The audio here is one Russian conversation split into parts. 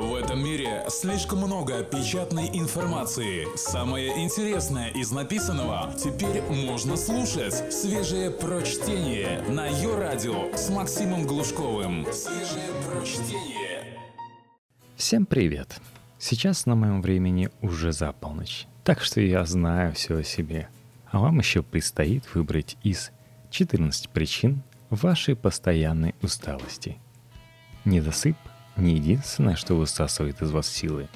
В этом мире слишком много печатной информации. Самое интересное из написанного теперь можно слушать. Свежее прочтение на ее радио с Максимом Глушковым. Свежее прочтение. Всем привет! Сейчас на моем времени уже за полночь, так что я знаю все о себе. А вам еще предстоит выбрать из 14 причин вашей постоянной усталости. Недосып – не единственное, что высасывает из вас силы.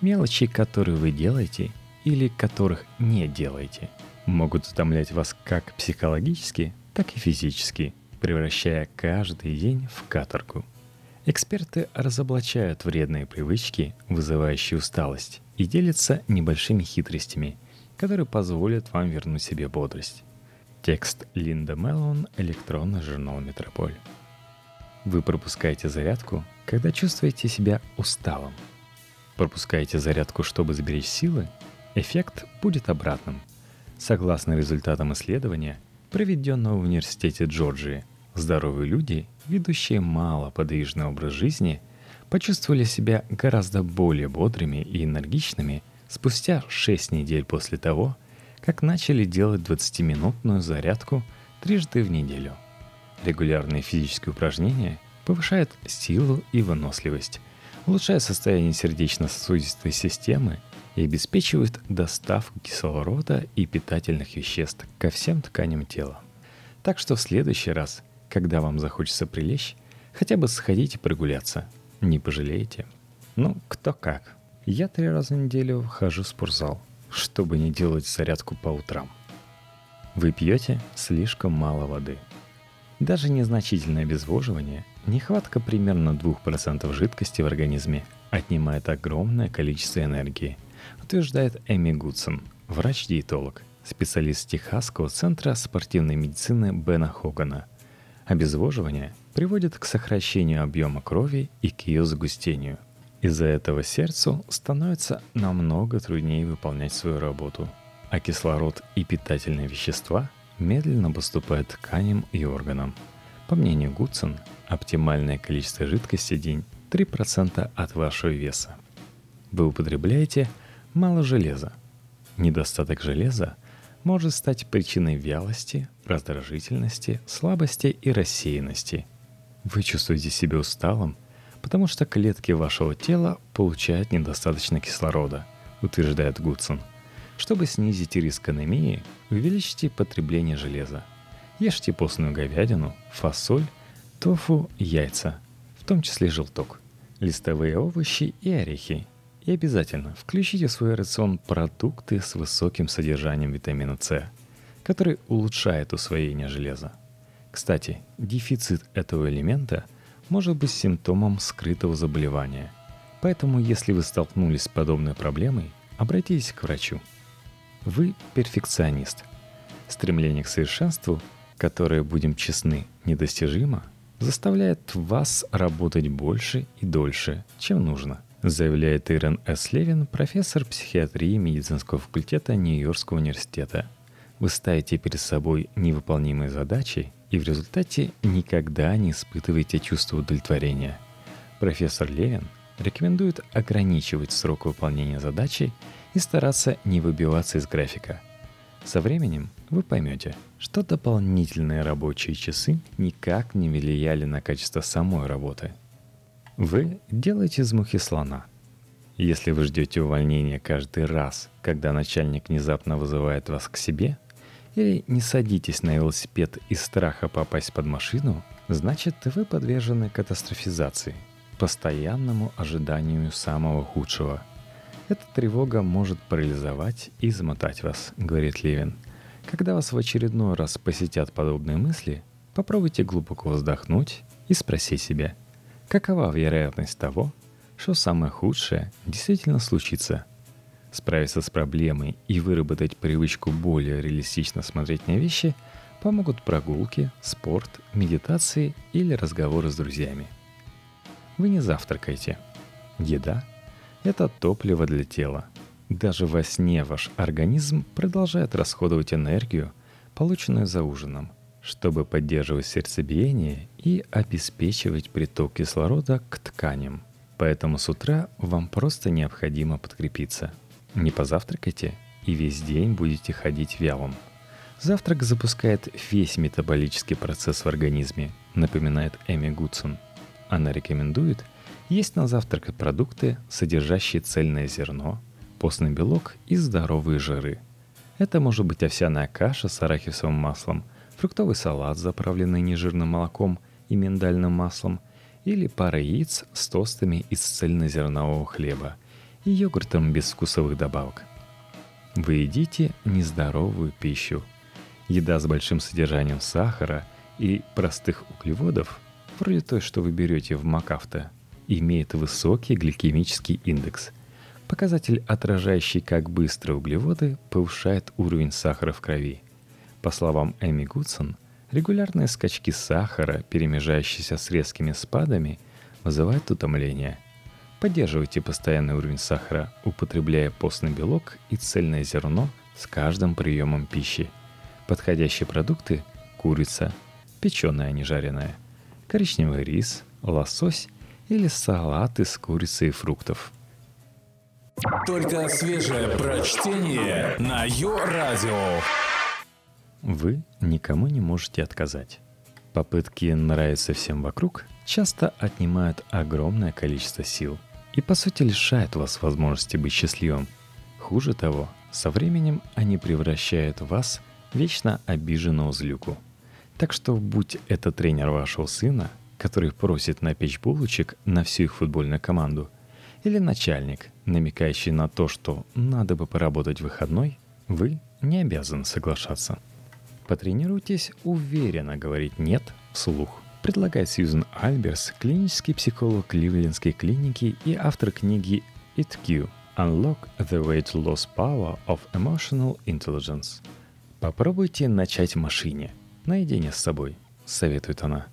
Мелочи, которые вы делаете или которых не делаете, могут утомлять вас как психологически, так и физически, превращая каждый день в каторгу. Эксперты разоблачают вредные привычки, вызывающие усталость, и делятся небольшими хитростями, которые позволят вам вернуть себе бодрость. Текст Линда Меллон, электронный журнал «Метрополь». Вы пропускаете зарядку, когда чувствуете себя усталым. Пропускаете зарядку, чтобы сберечь силы, эффект будет обратным. Согласно результатам исследования, проведенного в Университете Джорджии, здоровые люди, ведущие малоподвижный образ жизни, почувствовали себя гораздо более бодрыми и энергичными спустя 6 недель после того, как начали делать 20-минутную зарядку трижды в неделю – Регулярные физические упражнения повышают силу и выносливость, улучшают состояние сердечно-сосудистой системы и обеспечивают доставку кислорода и питательных веществ ко всем тканям тела. Так что в следующий раз, когда вам захочется прилечь, хотя бы сходите прогуляться. Не пожалеете. Ну, кто как. Я три раза в неделю хожу в спортзал, чтобы не делать зарядку по утрам. Вы пьете слишком мало воды – даже незначительное обезвоживание, нехватка примерно 2% жидкости в организме, отнимает огромное количество энергии, утверждает Эми Гудсон, врач-диетолог, специалист Техасского центра спортивной медицины Бена Хогана. Обезвоживание приводит к сокращению объема крови и к ее загустению. Из-за этого сердцу становится намного труднее выполнять свою работу, а кислород и питательные вещества – медленно поступает тканям и органам. По мнению Гудсон, оптимальное количество жидкости в день 3% от вашего веса. Вы употребляете мало железа. Недостаток железа может стать причиной вялости, раздражительности, слабости и рассеянности. Вы чувствуете себя усталым, потому что клетки вашего тела получают недостаточно кислорода, утверждает Гудсон – чтобы снизить риск анемии, увеличьте потребление железа. Ешьте постную говядину, фасоль, тофу, яйца, в том числе желток, листовые овощи и орехи. И обязательно включите в свой рацион продукты с высоким содержанием витамина С, который улучшает усвоение железа. Кстати, дефицит этого элемента может быть симптомом скрытого заболевания. Поэтому, если вы столкнулись с подобной проблемой, обратитесь к врачу. Вы перфекционист. Стремление к совершенству, которое, будем честны, недостижимо, заставляет вас работать больше и дольше, чем нужно, заявляет Ирен С. Левин, профессор психиатрии медицинского факультета Нью-Йоркского университета. Вы ставите перед собой невыполнимые задачи и в результате никогда не испытываете чувство удовлетворения. Профессор Левин рекомендует ограничивать срок выполнения задачи и стараться не выбиваться из графика. Со временем вы поймете, что дополнительные рабочие часы никак не влияли на качество самой работы. Вы делаете из мухи слона. Если вы ждете увольнения каждый раз, когда начальник внезапно вызывает вас к себе, или не садитесь на велосипед из страха попасть под машину, значит вы подвержены катастрофизации, постоянному ожиданию самого худшего – эта тревога может парализовать и замотать вас, говорит Левин. Когда вас в очередной раз посетят подобные мысли, попробуйте глубоко вздохнуть и спросить себя, какова вероятность того, что самое худшее действительно случится. Справиться с проблемой и выработать привычку более реалистично смотреть на вещи помогут прогулки, спорт, медитации или разговоры с друзьями. Вы не завтракаете. Еда это топливо для тела. Даже во сне ваш организм продолжает расходовать энергию, полученную за ужином, чтобы поддерживать сердцебиение и обеспечивать приток кислорода к тканям. Поэтому с утра вам просто необходимо подкрепиться. Не позавтракайте и весь день будете ходить вялым. Завтрак запускает весь метаболический процесс в организме, напоминает Эми Гудсон. Она рекомендует есть на завтрак продукты, содержащие цельное зерно, постный белок и здоровые жиры. Это может быть овсяная каша с арахисовым маслом, фруктовый салат, заправленный нежирным молоком и миндальным маслом – или пара яиц с тостами из цельнозернового хлеба и йогуртом без вкусовых добавок. Вы едите нездоровую пищу. Еда с большим содержанием сахара и простых углеводов, вроде той, что вы берете в МакАвто, имеет высокий гликемический индекс. Показатель, отражающий, как быстро углеводы повышает уровень сахара в крови. По словам Эми Гудсон, Регулярные скачки сахара, перемежающиеся с резкими спадами, вызывают утомление. Поддерживайте постоянный уровень сахара, употребляя постный белок и цельное зерно с каждым приемом пищи. Подходящие продукты – курица, печеная, а не жареная, коричневый рис, лосось или салат из курицы и фруктов. Только свежее прочтение на Йо-Радио. Вы никому не можете отказать. Попытки нравиться всем вокруг часто отнимают огромное количество сил и по сути лишают вас возможности быть счастливым. Хуже того, со временем они превращают вас в вечно обиженную злюку. Так что будь это тренер вашего сына, который просит напечь булочек на всю их футбольную команду, или начальник, намекающий на то, что надо бы поработать в выходной, вы не обязаны соглашаться. Потренируйтесь уверенно говорить «нет» вслух. Предлагает Сьюзен Альберс, клинический психолог Кливлендской клиники и автор книги «It Q. Unlock the Weight Loss Power of Emotional Intelligence». Попробуйте начать в машине, наедине с собой, советует она.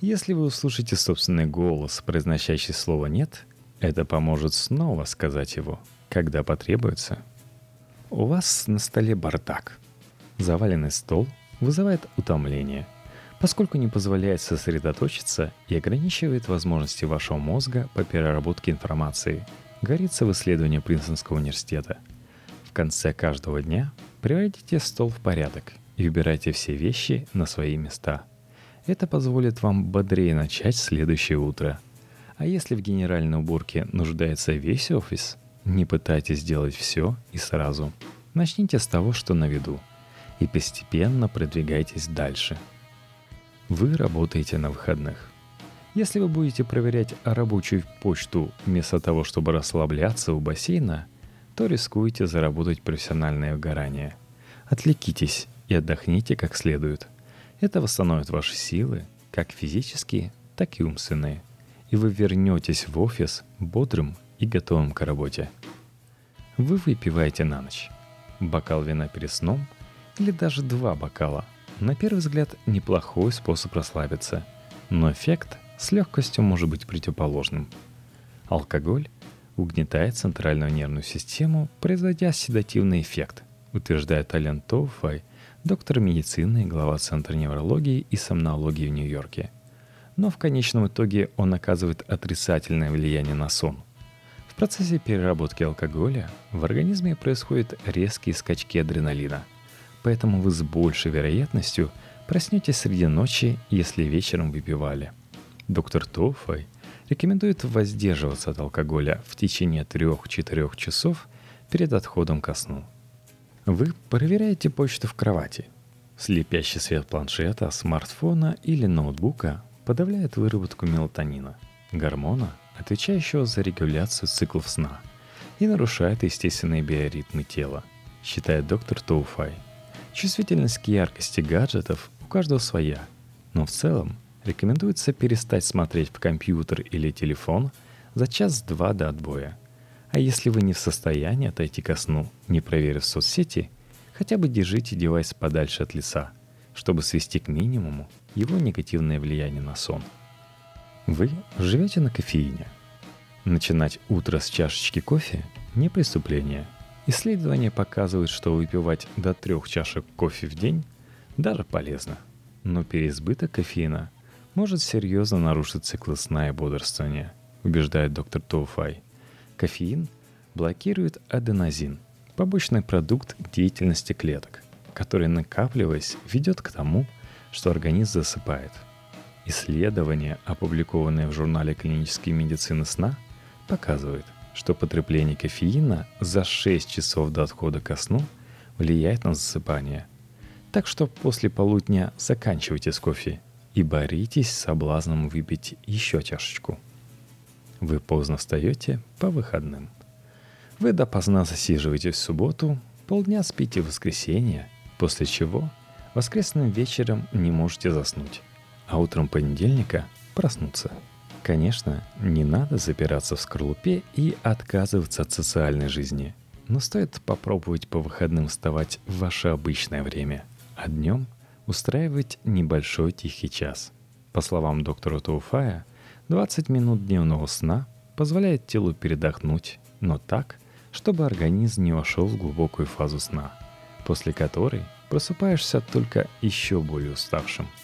Если вы услышите собственный голос, произносящий слово «нет», это поможет снова сказать его, когда потребуется. У вас на столе бардак – Заваленный стол вызывает утомление, поскольку не позволяет сосредоточиться и ограничивает возможности вашего мозга по переработке информации, говорится в исследовании Принстонского университета. В конце каждого дня приводите стол в порядок и убирайте все вещи на свои места. Это позволит вам бодрее начать следующее утро. А если в генеральной уборке нуждается весь офис, не пытайтесь сделать все и сразу. Начните с того, что на виду – и постепенно продвигайтесь дальше. Вы работаете на выходных. Если вы будете проверять рабочую почту вместо того, чтобы расслабляться у бассейна, то рискуете заработать профессиональное выгорание. Отвлекитесь и отдохните как следует. Это восстановит ваши силы, как физические, так и умственные. И вы вернетесь в офис бодрым и готовым к работе. Вы выпиваете на ночь. Бокал вина перед сном – или даже два бокала. На первый взгляд неплохой способ расслабиться, но эффект с легкостью может быть противоположным. Алкоголь угнетает центральную нервную систему, производя седативный эффект, утверждает Ален Тоуфай, доктор медицины глава Центра неврологии и сомнологии в Нью-Йорке. Но в конечном итоге он оказывает отрицательное влияние на сон. В процессе переработки алкоголя в организме происходят резкие скачки адреналина – поэтому вы с большей вероятностью проснетесь среди ночи, если вечером выпивали. Доктор Тофай рекомендует воздерживаться от алкоголя в течение 3-4 часов перед отходом ко сну. Вы проверяете почту в кровати. Слепящий свет планшета, смартфона или ноутбука подавляет выработку мелатонина, гормона, отвечающего за регуляцию циклов сна, и нарушает естественные биоритмы тела, считает доктор Тоуфай – Чувствительность к яркости гаджетов у каждого своя, но в целом рекомендуется перестать смотреть в компьютер или телефон за час-два до отбоя. А если вы не в состоянии отойти ко сну, не проверив соцсети, хотя бы держите девайс подальше от лица, чтобы свести к минимуму его негативное влияние на сон. Вы живете на кофеине. Начинать утро с чашечки кофе – не преступление – Исследования показывают, что выпивать до трех чашек кофе в день даже полезно. Но переизбыток кофеина может серьезно нарушить циклы сна и бодрствования. убеждает доктор Туфай. Кофеин блокирует аденозин, побочный продукт деятельности клеток, который, накапливаясь, ведет к тому, что организм засыпает. Исследование, опубликованное в журнале клинической медицины сна, показывает, что потребление кофеина за 6 часов до отхода ко сну влияет на засыпание. Так что после полудня заканчивайте с кофе и боритесь с соблазном выпить еще чашечку. Вы поздно встаете по выходным. Вы допоздна засиживаетесь в субботу, полдня спите в воскресенье, после чего воскресным вечером не можете заснуть, а утром понедельника проснуться – Конечно, не надо запираться в скорлупе и отказываться от социальной жизни. Но стоит попробовать по выходным вставать в ваше обычное время, а днем устраивать небольшой тихий час. По словам доктора Туфая, 20 минут дневного сна позволяет телу передохнуть, но так, чтобы организм не вошел в глубокую фазу сна, после которой просыпаешься только еще более уставшим –